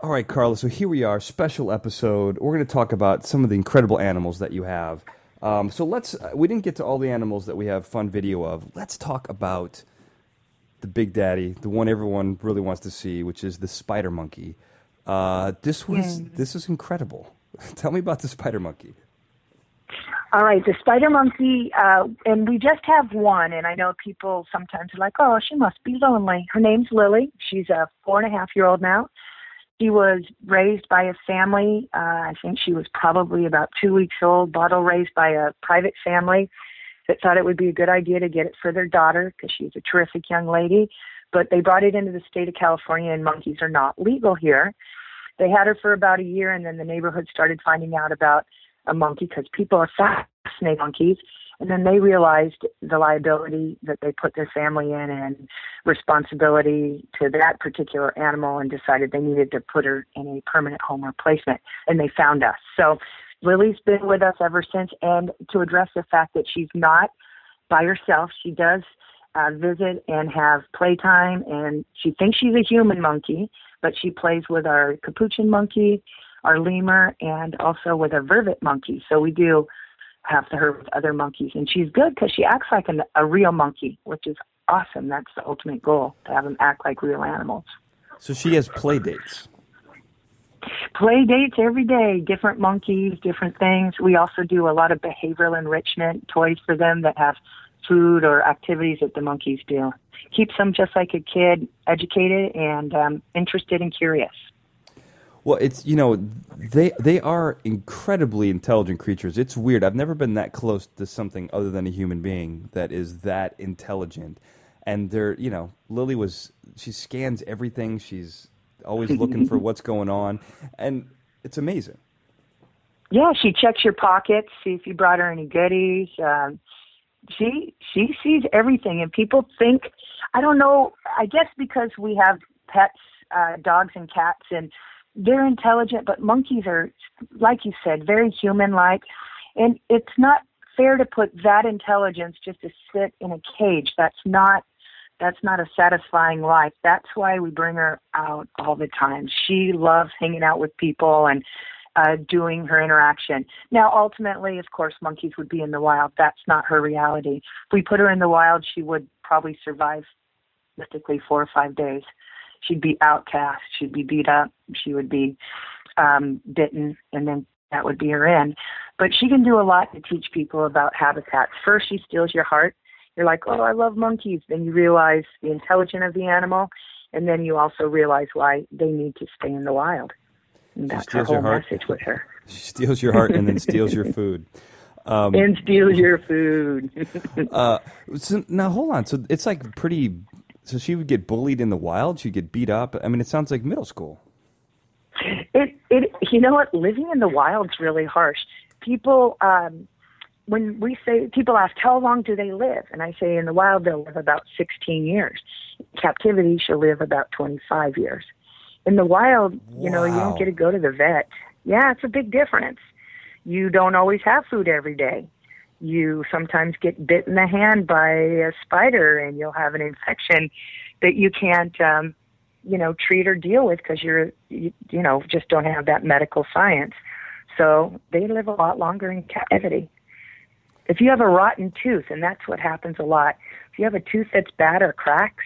All right, Karla. So here we are, special episode. We're going to talk about some of the incredible animals that you have. Um, so let's. Uh, we didn't get to all the animals that we have fun video of. Let's talk about the big daddy, the one everyone really wants to see, which is the spider monkey. Uh, this was Yeah. this is incredible. Tell me about the spider monkey. All right, the spider monkey, uh, and we just have one, and I know people sometimes are like, oh, she must be lonely. Her name's Lily. She's a four and a half year old now. She was raised by a family. Uh, I think she was probably about two weeks old, bottle raised by a private family that thought it would be a good idea to get it for their daughter because she's a terrific young lady. But they brought it into the state of California, and monkeys are not legal here. They had her for about a year, and then the neighborhood started finding out about a monkey because people are fascinated monkeys. And then they realized the liability that they put their family in and responsibility to that particular animal and decided they needed to put her in a permanent home replacement. And they found us. So Lily's been with us ever since. And to address the fact that she's not by herself, she does uh, visit and have playtime. And she thinks she's a human monkey, but she plays with our capuchin monkey, our lemur, and also with a vervet monkey. So we do have to her with other monkeys, and she's good because she acts like an, a real monkey, which is awesome. That's the ultimate goal to have them act like real animals. So she has play dates. Play dates every day, different monkeys, different things. We also do a lot of behavioral enrichment toys for them that have food or activities that the monkeys do. Keeps them just like a kid, educated and um, interested and curious. Well, it's you know they they are incredibly intelligent creatures. It's weird. I've never been that close to something other than a human being that is that intelligent. And they're you know Lily was she scans everything. She's always looking for what's going on, and it's amazing. Yeah, she checks your pockets, see if you brought her any goodies. Um, she she sees everything, and people think I don't know. I guess because we have pets, uh, dogs and cats, and they're intelligent, but monkeys are, like you said, very human-like, and it's not fair to put that intelligence just to sit in a cage. That's not that's not a satisfying life. That's why we bring her out all the time. She loves hanging out with people and uh, doing her interaction. Now, ultimately, of course, monkeys would be in the wild. That's not her reality. If we put her in the wild, she would probably survive realistically four or five days. She'd be outcast. She'd be beat up. She would be um, bitten, and then that would be her end. But she can do a lot to teach people about habitat. First, she steals your heart. You're like, oh, I love monkeys. Then you realize the intelligence of the animal, and then you also realize why they need to stay in the wild. And that's her whole message with her. She steals your heart and then steals your food. Um, and steals your food. uh, so now hold on. So it's like pretty. So she would get bullied in the wild. She'd get beat up. I mean, it sounds like middle school. it it you know what? Living in the wild's really harsh. People um when we say people ask how long do they live? And i say in the wild they'll live about 16 years. In captivity she'll live about 25 years. In the wild you know you don't get to go to the vet. Yeah it's a big difference. You don't always have food every day you sometimes get bit in the hand by a spider and you'll have an infection that you can't um you know treat or deal with because you're you, you know just don't have that medical science. So they live a lot longer in captivity. If you have a rotten tooth and that's what happens a lot if you have a tooth that's bad or cracks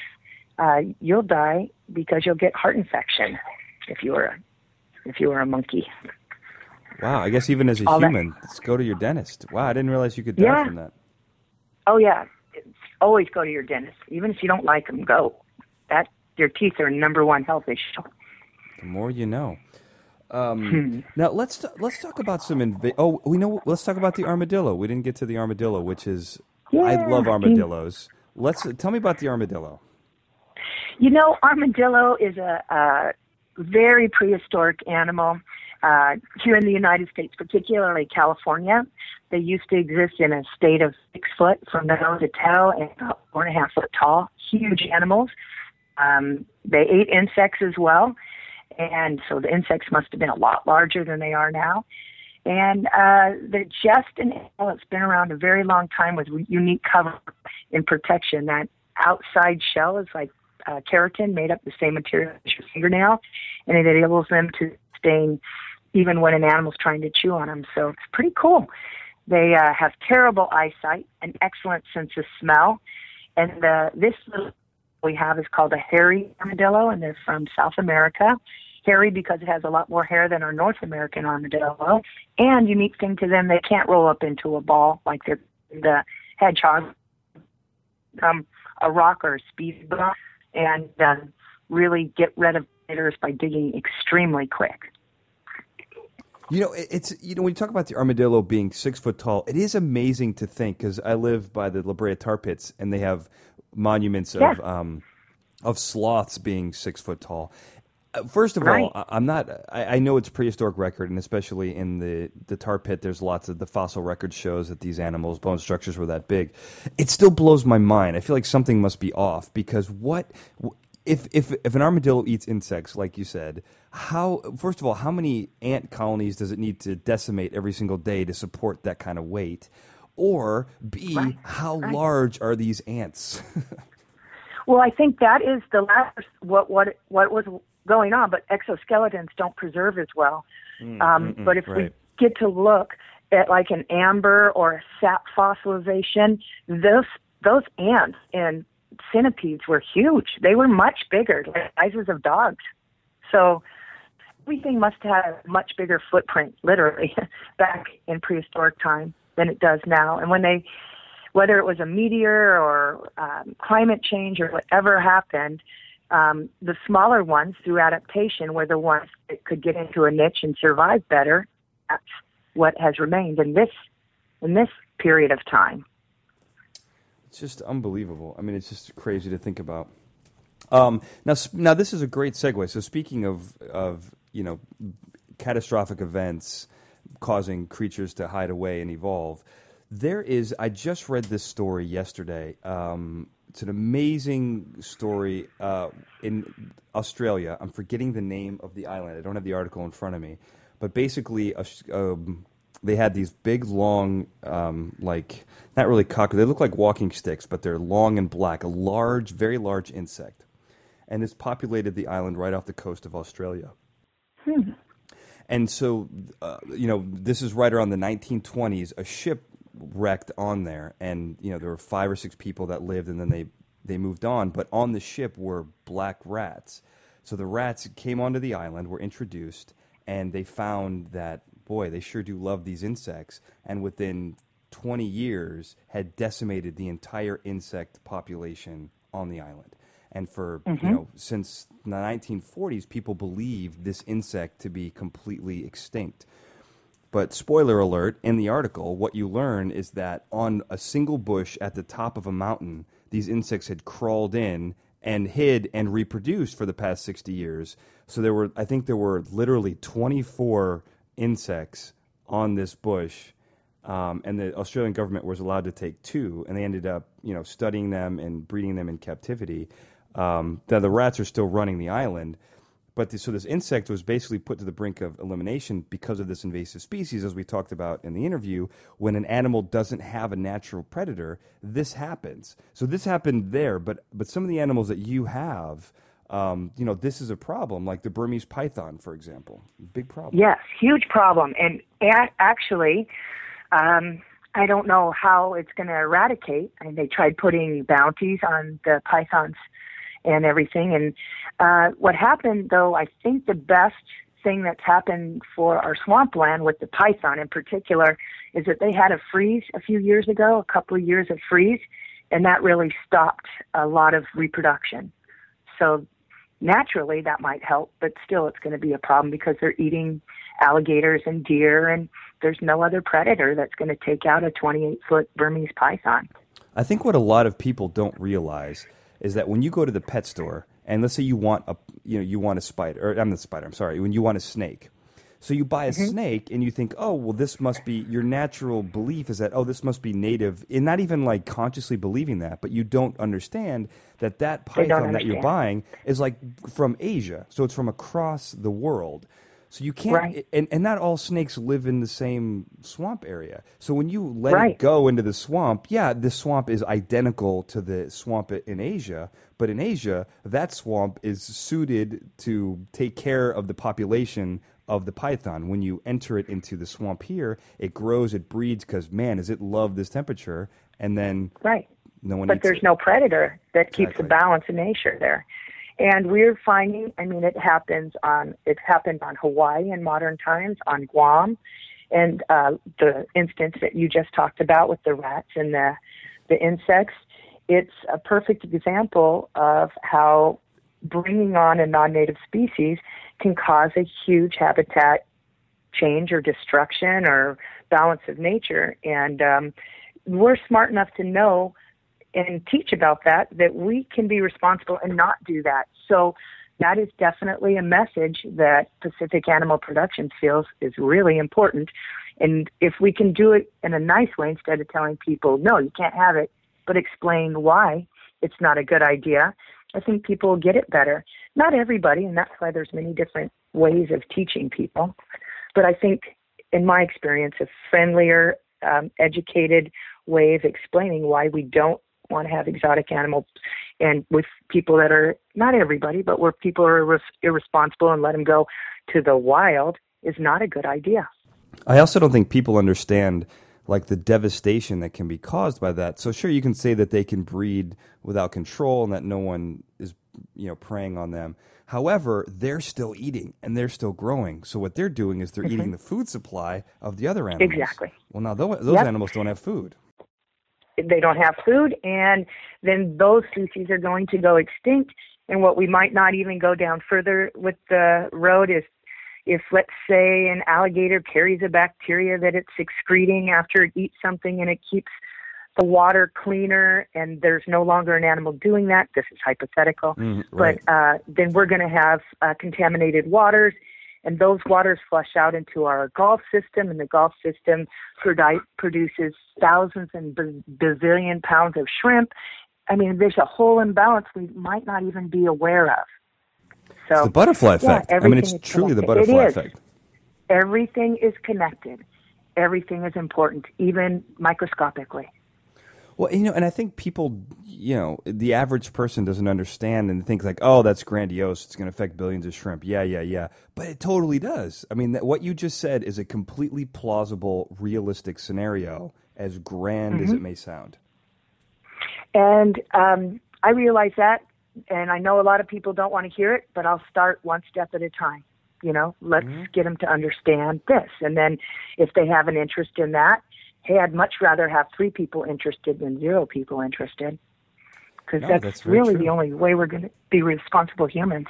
uh you'll die because you'll get heart infection if you were if you were a monkey Wow. I guess even as a All that- human, let's go to your dentist. Wow. I didn't realize you could die Yeah. from that. oh yeah always go to your dentist even if you don't like them go that your teeth are number one health issue The more you know. Hmm. Um, now let's let's talk about some. Inv- oh, we know. Let's talk about the armadillo. We didn't get to the armadillo, which is I love armadillos. Let's tell me about the armadillo. You know, armadillo is a, a very prehistoric animal uh, here in the United States, particularly California. They used to exist in a state of six foot from nose to tail and about four and a half foot tall. Huge animals. Um, they ate insects as well, and so the insects must have been a lot larger than they are now. And uh, they're just an animal that's been around a very long time with unique cover and protection. That outside shell is like uh, keratin made up the same material as your fingernail, and it enables them to sustain even when an animal's trying to chew on them. So it's pretty cool. They uh, have terrible eyesight, an excellent sense of smell, and uh, this little we have is called a hairy armadillo, and they're from South America. Hairy because it has a lot more hair than our North American armadillo. And unique thing to them, they can't roll up into a ball like they're the hedgehog. Um, a rock or a speed bump and um, really get rid of predators by digging extremely quick. You know, it's you know when you talk about the armadillo being six foot tall, it is amazing to think because I live by the La Brea tar pits and they have monuments Yeah. of um, of sloths being six foot tall. Uh, First of Right. all, I- I'm not. I, I know it's prehistoric record, and especially in the the tar pit, there's lots of the fossil record shows that these animals' bone structures were that big. It still blows my mind. I feel like something must be off because what if if if an armadillo eats insects, like you said, how first of all, how many ant colonies does it need to decimate every single day to support that kind of weight? Or B, Right, how right. large are these ants? Well, I think that is the last what what what was going on, but exoskeletons don't preserve as well. um, but if we get to look at like an amber or a sap fossilization, those those ants and centipedes were huge. They were much bigger, like sizes of dogs. So everything must have a much bigger footprint, literally, back in prehistoric time than it does now. And when they, whether it was a meteor or um, climate change or whatever happened, um, the smaller ones, through adaptation, were the ones that could get into a niche and survive better. That's what has remained in this in this period of time. It's just unbelievable. I mean, it's just crazy to think about. Um, now, now this is a great segue. So, speaking of of you know catastrophic events causing creatures to hide away and evolve, there is. I just read this story yesterday. Um, it's an amazing story uh, in Australia. I'm forgetting the name of the island. I don't have the article in front of me, but basically, a, um, they had these big, long, um, like not really cockroaches. They look like walking sticks, but they're long and black. A large, very large insect, and it's populated the island right off the coast of Australia. And so, uh, you know, this is right around the 1920s. A ship wrecked on there, and you know there were five or six people that lived, and then they they moved on. But on the ship were black rats. So the rats came onto the island, were introduced, and they found that boy, they sure do love these insects. And within 20 years, had decimated the entire insect population on the island. And for you mm-hmm. know, since the 1940s, people believed this insect to be completely extinct. But spoiler alert, in the article, what you learn is that on a single bush at the top of a mountain, these insects had crawled in and hid and reproduced for the past 60 years. So there were, I think there were literally 24 insects on this bush. Um, and the Australian government was allowed to take two, and they ended up, you know, studying them and breeding them in captivity. Um, now the rats are still running the island, but this, so this insect was basically put to the brink of elimination because of this invasive species, as we talked about in the interview. When an animal doesn't have a natural predator, this happens. So this happened there, but but some of the animals that you have, um, you know, this is a problem. Like the Burmese python, for example, big problem. Yes, huge problem. And a- actually, um, I don't know how it's going to eradicate. And they tried putting bounties on the pythons and everything. And uh, what happened, though, I think the best thing that's happened for our swampland with the python in particular is that they had a freeze a few years ago, a couple of years of freeze, and that really stopped a lot of reproduction. So naturally that might help, but still it's going to be a problem because they're eating alligators and deer, and there's no other predator that's going to take out a 28 foot Burmese python. I think what a lot of people don't realize is that when you go to the pet store and let's say you want a you know you want a spider or I'm the spider I'm sorry when you want a snake so you buy a snake and you think oh well this must be your natural belief is that oh this must be native and not even like consciously believing that but you don't understand that that python that you're buying is like from Asia so it's from across the world So you can't, Right. and, and not all snakes live in the same swamp area. So when you let Right. it go into the swamp, yeah, the swamp is identical to the swamp in Asia, but in Asia, that swamp is suited to take care of the population of the python. When you enter it into the swamp here, it grows, it breeds, because man, does it love this temperature, and then Right. no one but there's it. no predator that keeps Exactly. the balance in nature there. And we're finding, I mean, it happens on, it happened on Hawaii in modern times, on Guam, and uh, the instance that you just talked about with the rats and the, the insects. It's a perfect example of how bringing on a non-native species can cause a huge habitat change or destruction or balance of nature. And um, we're smart enough to know and teach about that that we can be responsible and not do that. So that is definitely a message that Pacific Animal Production feels is really important. And if we can do it in a nice way instead of telling people, no, you can't have it, but explain why it's not a good idea, I think people get it better. Not everybody, and that's why there's many different ways of teaching people. But I think, in my experience, a friendlier, um, educated way of explaining why we don't want to have exotic animals and with people that are not everybody, but where people are irres- irresponsible and let them go to the wild is not a good idea. I also don't think people understand like the devastation that can be caused by that. So sure, you can say that they can breed without control and that no one is, you know, preying on them. However, they're still eating and they're still growing. So what they're doing is they're eating the food supply of the other animals. Mm-hmm. Exactly. Well, now those, those Yep. animals don't have food. they don't have food and then those species are going to go extinct and what we might not even go down further with the road is if let's say an alligator carries a bacteria that it's excreting after it eats something and it keeps the water cleaner and there's no longer an animal doing that this is hypothetical Mm, right. but uh, then we're going to have uh, contaminated waters, and those waters flush out into our Gulf system, and the Gulf system produ- produces thousands and b- bazillion pounds of shrimp. I mean, there's a whole imbalance we might not even be aware of. So It's the butterfly effect. I mean, it's truly the connected. It butterfly effect. everything is connected. Everything is important, even microscopically. Well, you know, and I think people, you know, the average person doesn't understand and thinks like, "Oh, that's grandiose. It's going to affect billions of shrimp." Yeah, yeah, yeah. But it totally does. I mean, that, what you just said is a completely plausible, realistic scenario, as grand as it may sound. And um, I realize that, and I know a lot of people don't want to hear it, but I'll start one step at a time. You know, let's mm-hmm. get them to understand this. And then if they have an interest in that, hey, I'd much rather have three people interested than zero people interested. Because No, that's, that's really true. the only way we're going to be responsible humans.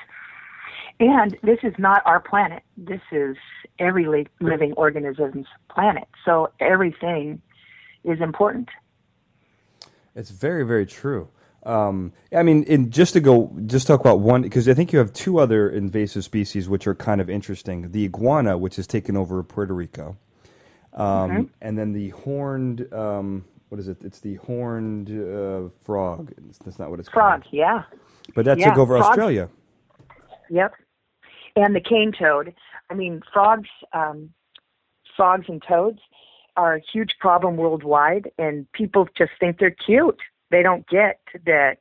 And this is not our planet. This is every li- living organism's planet. So everything is important. It's very, very true. Um, I mean, in, just to go, just talk about one because I think you have two other invasive species which are kind of interesting: the iguana, which has taken over Puerto Rico, um, and then the horned. Um, what is it? It's the horned uh, frog. That's not what it's Frog, called. Frog, yeah. But that Yeah, took over frogs- Australia. Yep. And the cane toad. I mean, frogs, um, frogs and toads are a huge problem worldwide, and people just think they're cute. They don't get that.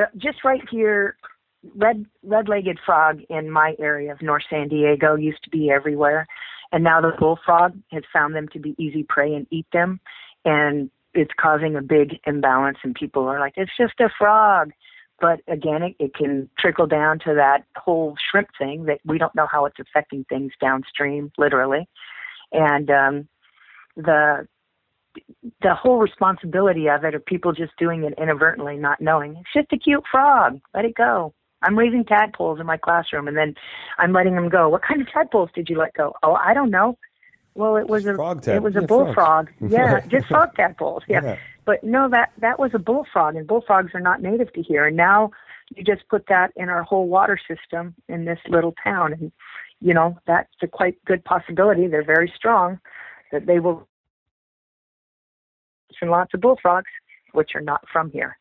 Uh, just right here, red red-legged frog in my area of North San Diego used to be everywhere, and now the bullfrog has found them to be easy prey and eat them, and it's causing a big imbalance. And people are like, "It's just a frog." but again, it, it can trickle down to that whole shrimp thing that we don't know how it's affecting things downstream, literally, and um, the the whole responsibility of it, of people just doing it inadvertently, not knowing. It's just a cute frog. Let it go. I'm raising tadpoles in my classroom, and then I'm letting them go. What kind of tadpoles did you let go? Oh, I don't know. Well, it was a Frog tad- it was a yeah, bullfrog. Yeah, just frog tadpoles. Yeah. Yeah. But no, that that was a bullfrog, and bullfrogs are not native to here. And now you just put that in our whole water system in this little town, and you know that's a quite good possibility. They're very strong that they will and lots of bullfrogs, which are not from here.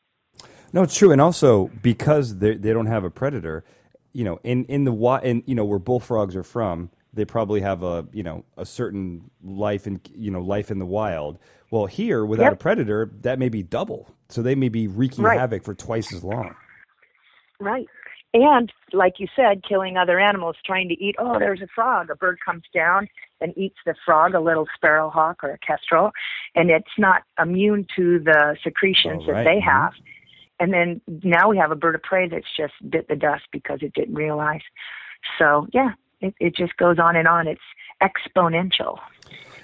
No, it's true, and also because they they don't have a predator, you know, in in the in you know where bullfrogs are from, they probably have a you know a certain life in you know life in the wild. Well, here without Yep. a predator, that may be double. So they may be wreaking Right. havoc for twice as long. Right. And like you said, killing other animals, trying to eat. Oh, there's a frog. A bird comes down and eats the frog, a little sparrowhawk or a kestrel, and it's not immune to the secretions right. that they Mhm. have. And then now we have a bird of prey that's just bit the dust because it didn't realize. So yeah, it, it just goes on and on. It's exponential.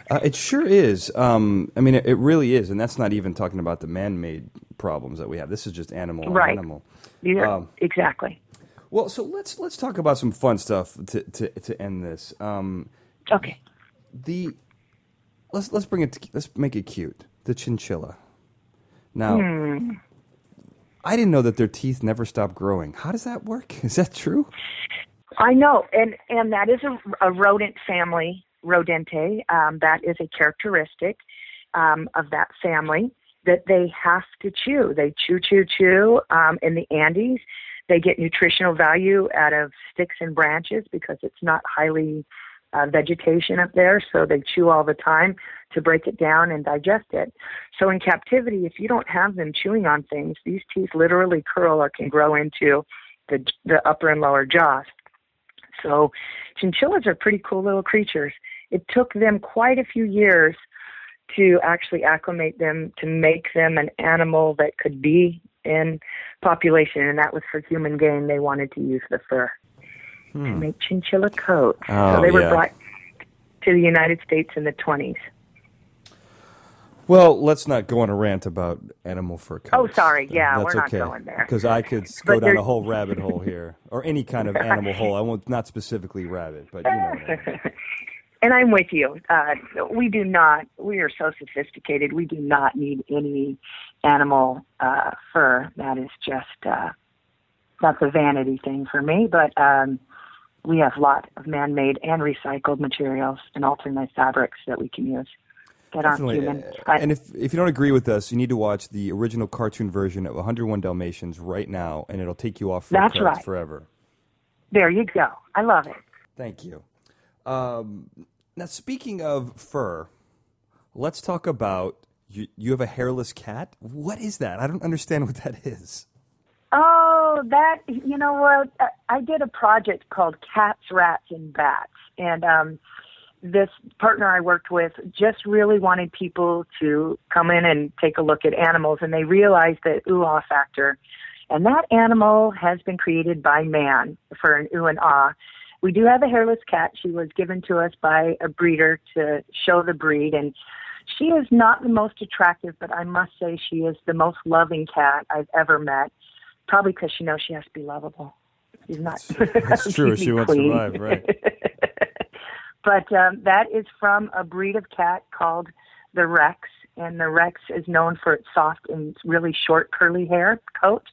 Uh, it sure is. Um, I mean, it, it really is, and that's not even talking about the man-made problems that we have. This is just animal Right. animal. Yeah, Um, exactly. Well, so let's let's talk about some fun stuff to to, to end this. Um, Okay. The let's let's bring it let's make it cute. The chinchilla. Now, Hmm. I didn't know that their teeth never stop growing. How does that work? Is that true? I know, and and that is a, a rodent family, Rodente. Um, that is a characteristic um, of that family that they have to chew. They chew, chew, chew. Um, in the Andes, they get nutritional value out of sticks and branches because it's not highly uh, vegetation up there, so they chew all the time to break it down and digest it. So in captivity, if you don't have them chewing on things, these teeth literally curl or can grow into the the upper and lower jaws. So chinchillas are pretty cool little creatures. It took them quite a few years to actually acclimate them to make them an animal that could be in population, and that was for human gain. They wanted to use the fur to make chinchilla coats. Oh, so they were yeah. brought to the United States in the 20s. Well, let's not go on a rant about animal fur coats. Oh, sorry. Yeah, That's we're not okay. going there. Because I could go down a whole rabbit hole here, or any kind of animal hole. I won't, not specifically rabbit, but you know. I mean. and I'm with you. Uh, we do not. We are so sophisticated. We do not need any animal uh, fur. That is just uh, that's a vanity thing for me. But um, we have a lot of man-made and recycled materials and alternate fabrics that we can use that aren't Definitely. human. I- and if if you don't agree with us, you need to watch the original cartoon version of 101 Dalmatians right now, and it'll take you off That's right. forever. there you go. I love it. Thank you. Um, now, speaking of fur, let's talk about you. You have a hairless cat. What is that? I don't understand what that is. Oh, that you know what? I- did a project called Cats, Rats, and Bats, and um, this partner I worked with just really wanted people to come in and take a look at animals, and they realized that ooh ah factor, and that animal has been created by man for an ooh and ah. We do have a hairless cat. She was given to us by a breeder to show the breed, and she is not the most attractive, but I must say she is the most loving cat I've ever met probably because she knows she has to be lovable. She's not. That's true. She won't survive, right. but um, that is from a breed of cat called the Rex, and the Rex is known for its soft and really short curly hair coat.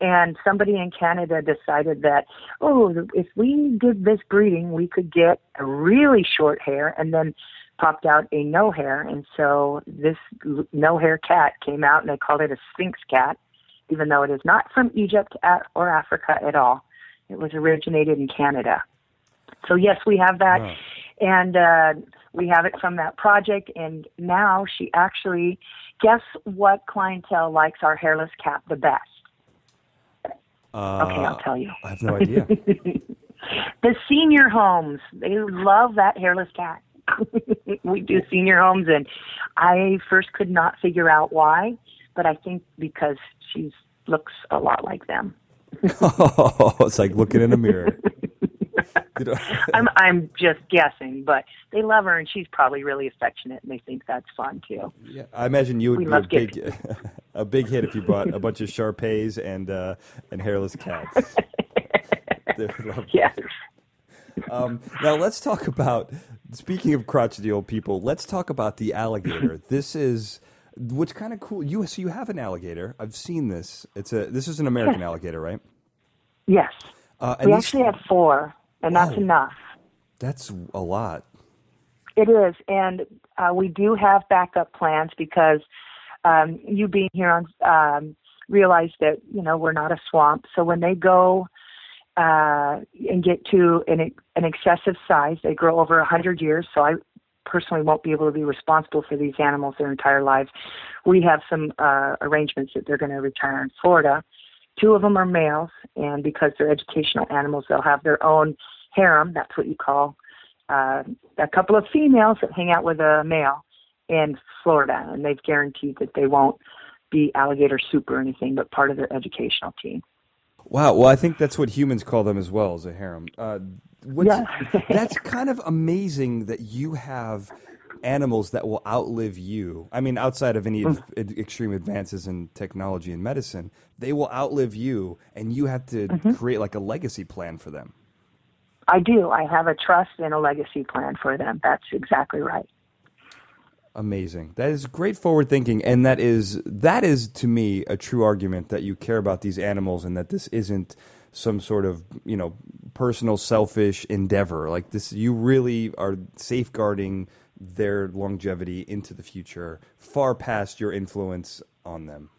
And somebody in Canada decided that, oh, if we did this breeding, we could get a really short hair and then popped out a no hair. And so this no hair cat came out and they called it a Sphynx cat even though it is not from Egypt at, or Africa at all. It was originated in Canada. So yes, we have that, Wow. and uh, we have it from that project. And now she actually, guess what clientele likes our hairless cat the best? Uh, Okay, I'll tell you. I have no idea. The senior homes, they love that hairless cat. we do senior homes, and I first could not figure out why, but I think because she looks a lot like them. oh, it's like looking in a mirror. I'm I'm just guessing, but they love her, and she's probably really affectionate, and they think that's fun too. yeah, I imagine you would We be a big, a big hit if you brought a bunch of Shar-Peis and uh, and hairless cats. They would love Yes. Um, now let's talk about. Speaking of crotchety old people, let's talk about the alligator. this is what's kind of cool. You so you have an alligator. I've seen this. It's a this is an American alligator, right? Yes. Uh, and We actually have four, and that's enough. that's a lot. It is, and uh, we do have backup plans because um, you being here on um, realize that you know we're not a swamp. So when they go uh, and get to an, an excessive size. They grow over a hundred years, so I personally won't be able to be responsible for these animals their entire lives. We have some uh, arrangements that they're going to retire in Florida. Two of them are males, and because they're educational animals, they'll have their own harem. That's what you call uh, a couple of females that hang out with a male in Florida, and they've guaranteed that they won't be alligator soup or anything, but part of their educational team. Wow. Well, I think that's what humans call them as well as a harem. Uh, yeah. that's kind of amazing that you have animals that will outlive you. I mean, outside of any mm. extreme advances in technology and medicine, they will outlive you, and you have to mm-hmm. create like a legacy plan for them. I do. I have a trust and a legacy plan for them. That's exactly right. Amazing. That is great forward thinking, and that is that is to me a true argument that you care about these animals and that this isn't some sort of you know personal selfish endeavor. Like this, you really are safeguarding their longevity into the future, far past your influence on them.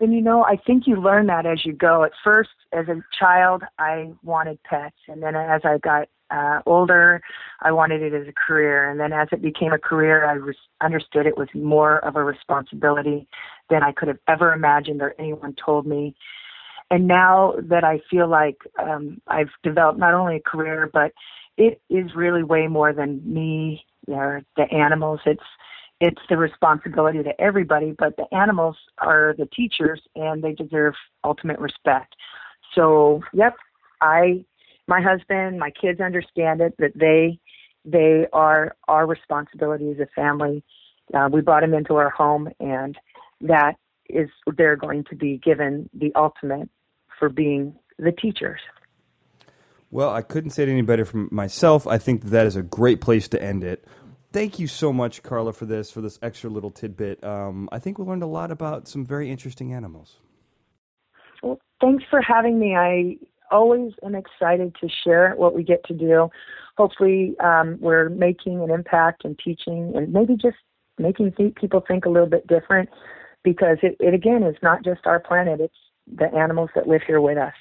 And you know, I think you learn that as you go. At first, as a child, I wanted pets, and then as I got uh, older, I wanted it as a career. And then as it became a career, I re- understood it was more of a responsibility than I could have ever imagined or anyone told me. And now that I feel like um, I've developed not only a career, but it is really way more than me or the animals. It's it's the responsibility to everybody, but the animals are the teachers and they deserve ultimate respect. So, yep, I, my husband, my kids understand it that they, they are our responsibility as a family. Uh, we brought them into our home, and that is they're going to be given the ultimate for being the teachers. Well, I couldn't say it any better from myself. I think that, that is a great place to end it thank you so much, Karla, for this for this extra little tidbit. Um, I think we learned a lot about some very interesting animals. Well, thanks for having me. I always am excited to share what we get to do. Hopefully, um, we're making an impact and teaching, and maybe just making th- people think a little bit different. Because it, it again is not just our planet; it's the animals that live here with us.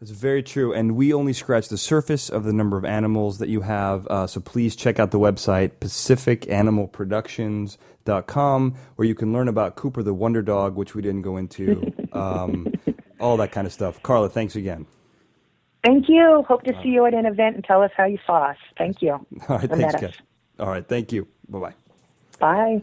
That's very true. And we only scratch the surface of the number of animals that you have. Uh, so please check out the website, pacificanimalproductions.com, where you can learn about Cooper the Wonder Dog, which we didn't go into, um, all that kind of stuff. Karla, thanks again. Thank you. Hope to see you at an event and tell us how you saw us. Thank you. All right. Thanks, guys. All right. Thank you. Bye-bye. Bye.